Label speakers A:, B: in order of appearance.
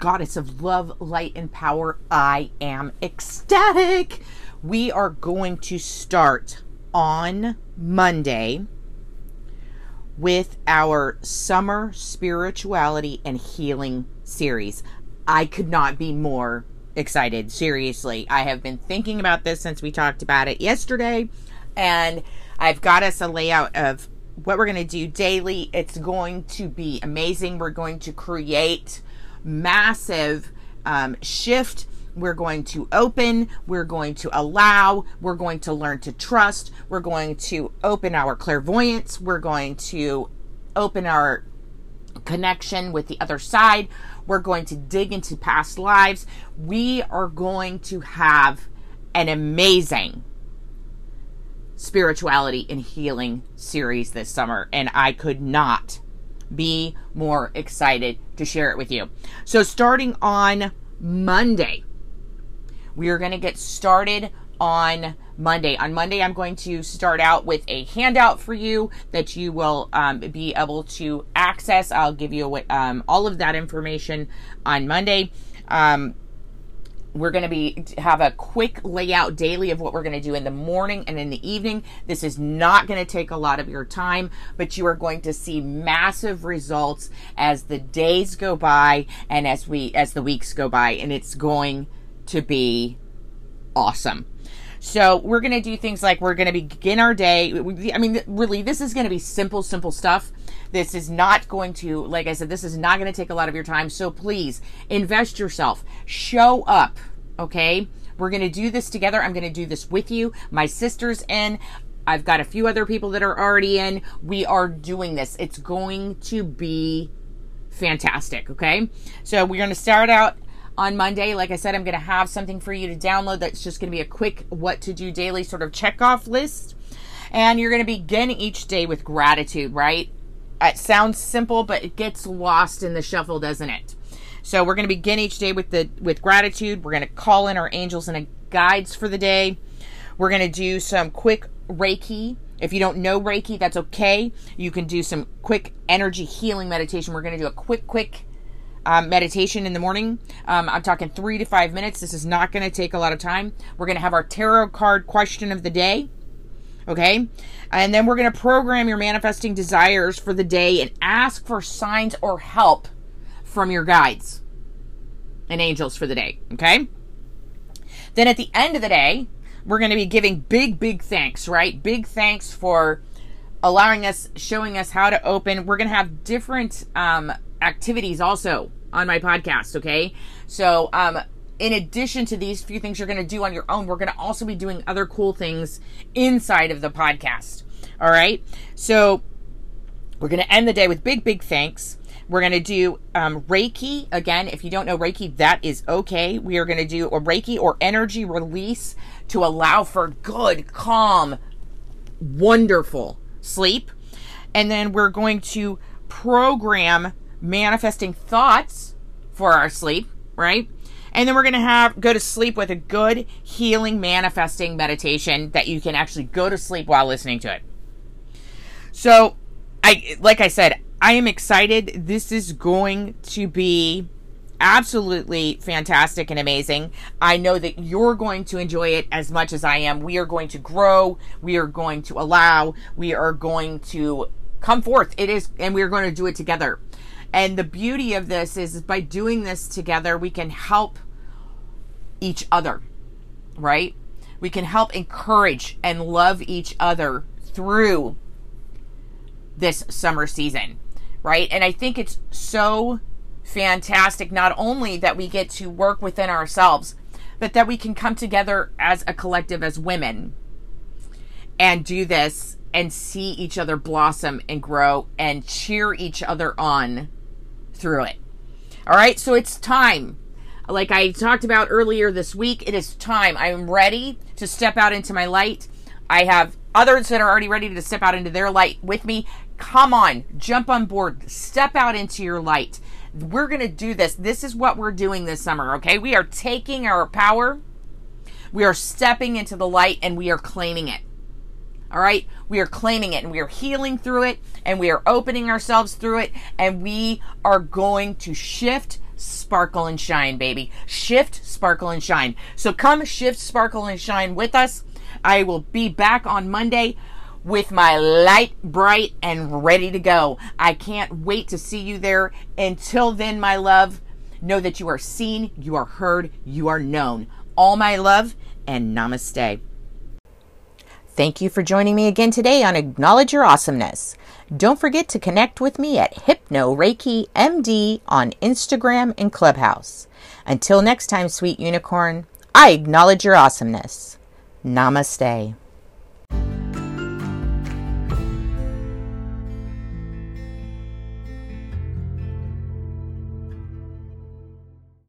A: goddess of love, light, and power, I am ecstatic. We are going to start on Monday with our summer spirituality and healing series. I could not be more excited. Seriously, I have been thinking about this since we talked about it yesterday, and I've got us a layout of what we're going to do daily. It's going to be amazing. We're going to create massive um, shift. We're going to open. We're going to allow. We're going to learn to trust. We're going to open our clairvoyance. We're going to open our connection with the other side. We're going to dig into past lives. We are going to have an amazing spirituality and healing series this summer, and I could not be more excited to share it with you. So, starting on Monday, we are going to get started on Monday. On Monday, I'm going to start out with a handout for you that you will um, be able to access. I'll give you um, all of that information on Monday. Um, we're going to be have a quick layout daily of what we're going to do in the morning and in the evening this is not going to take a lot of your time but you are going to see massive results as the days go by and as we as the weeks go by and it's going to be awesome so we're going to do things like we're going to begin our day. I mean, really, this is going to be simple, simple stuff. This is not going to, like I said, this is not going to take a lot of your time. So please invest yourself. Show up. Okay. We're going to do this together. I'm going to do this with you. My sister's in. I've got a few other people that are already in. We are doing this. It's going to be fantastic. Okay. So we're going to start out on Monday. Like I said, I'm going to have something for you to download that's just going to be a quick what to do daily sort of check off list. And you're going to begin each day with gratitude, right? It sounds simple, but it gets lost in the shuffle, doesn't it? So we're going to begin each day with the with gratitude. We're going to call in our angels and guides for the day. We're going to do some quick Reiki. If you don't know Reiki, that's okay. You can do some quick energy healing meditation. We're going to do a quick, quick um, meditation in the morning. Um, I'm talking three to five minutes. This is not going to take a lot of time. We're going to have our tarot card question of the day. Okay. And then we're going to program your manifesting desires for the day and ask for signs or help from your guides and angels for the day. Okay. Then at the end of the day, we're going to be giving big, big thanks, right? Big thanks for allowing us, showing us how to open. We're going to have different um, activities also on my podcast, okay? So, um, in addition to these few things you're going to do on your own, we're going to also be doing other cool things inside of the podcast. All right. So, we're going to end the day with big, big thanks. We're going to do um, Reiki. Again, if you don't know Reiki, that is okay. We are going to do a Reiki or energy release to allow for good, calm, wonderful sleep. And then we're going to program manifesting thoughts for our sleep, right? And then we're going to have go to sleep with a good healing manifesting meditation that you can actually go to sleep while listening to it. So, I like I said, I am excited. This is going to be absolutely fantastic and amazing. I know that you're going to enjoy it as much as I am. We are going to grow, we are going to allow, we are going to come forth. It is and we are going to do it together. And the beauty of this is by doing this together, we can help each other, right? We can help encourage and love each other through this summer season, right? And I think it's so fantastic, not only that we get to work within ourselves, but that we can come together as a collective, as women, and do this and see each other blossom and grow and cheer each other on through it. All right, so it's time. Like I talked about earlier this week, it is time. I am ready to step out into my light. I have others that are already ready to step out into their light with me. Come on, jump on board, step out into your light. We're going to do this. This is what we're doing this summer, okay? We are taking our power, we are stepping into the light, and we are claiming it. All right. We are claiming it and we are healing through it and we are opening ourselves through it and we are going to shift sparkle, and shine, baby. Shift, sparkle, and shine. So come shift, sparkle, and shine with us. I will be back on Monday with my light bright and ready to go. I can't wait to see you there. Until then, my love, know that you are seen, you are heard, you are known. All my love and namaste. Thank you for joining me again today on Acknowledge Your Awesomeness. Don't forget to connect with me at Hypno Reiki MD on Instagram and Clubhouse. Until next time, sweet unicorn, I acknowledge your awesomeness. Namaste.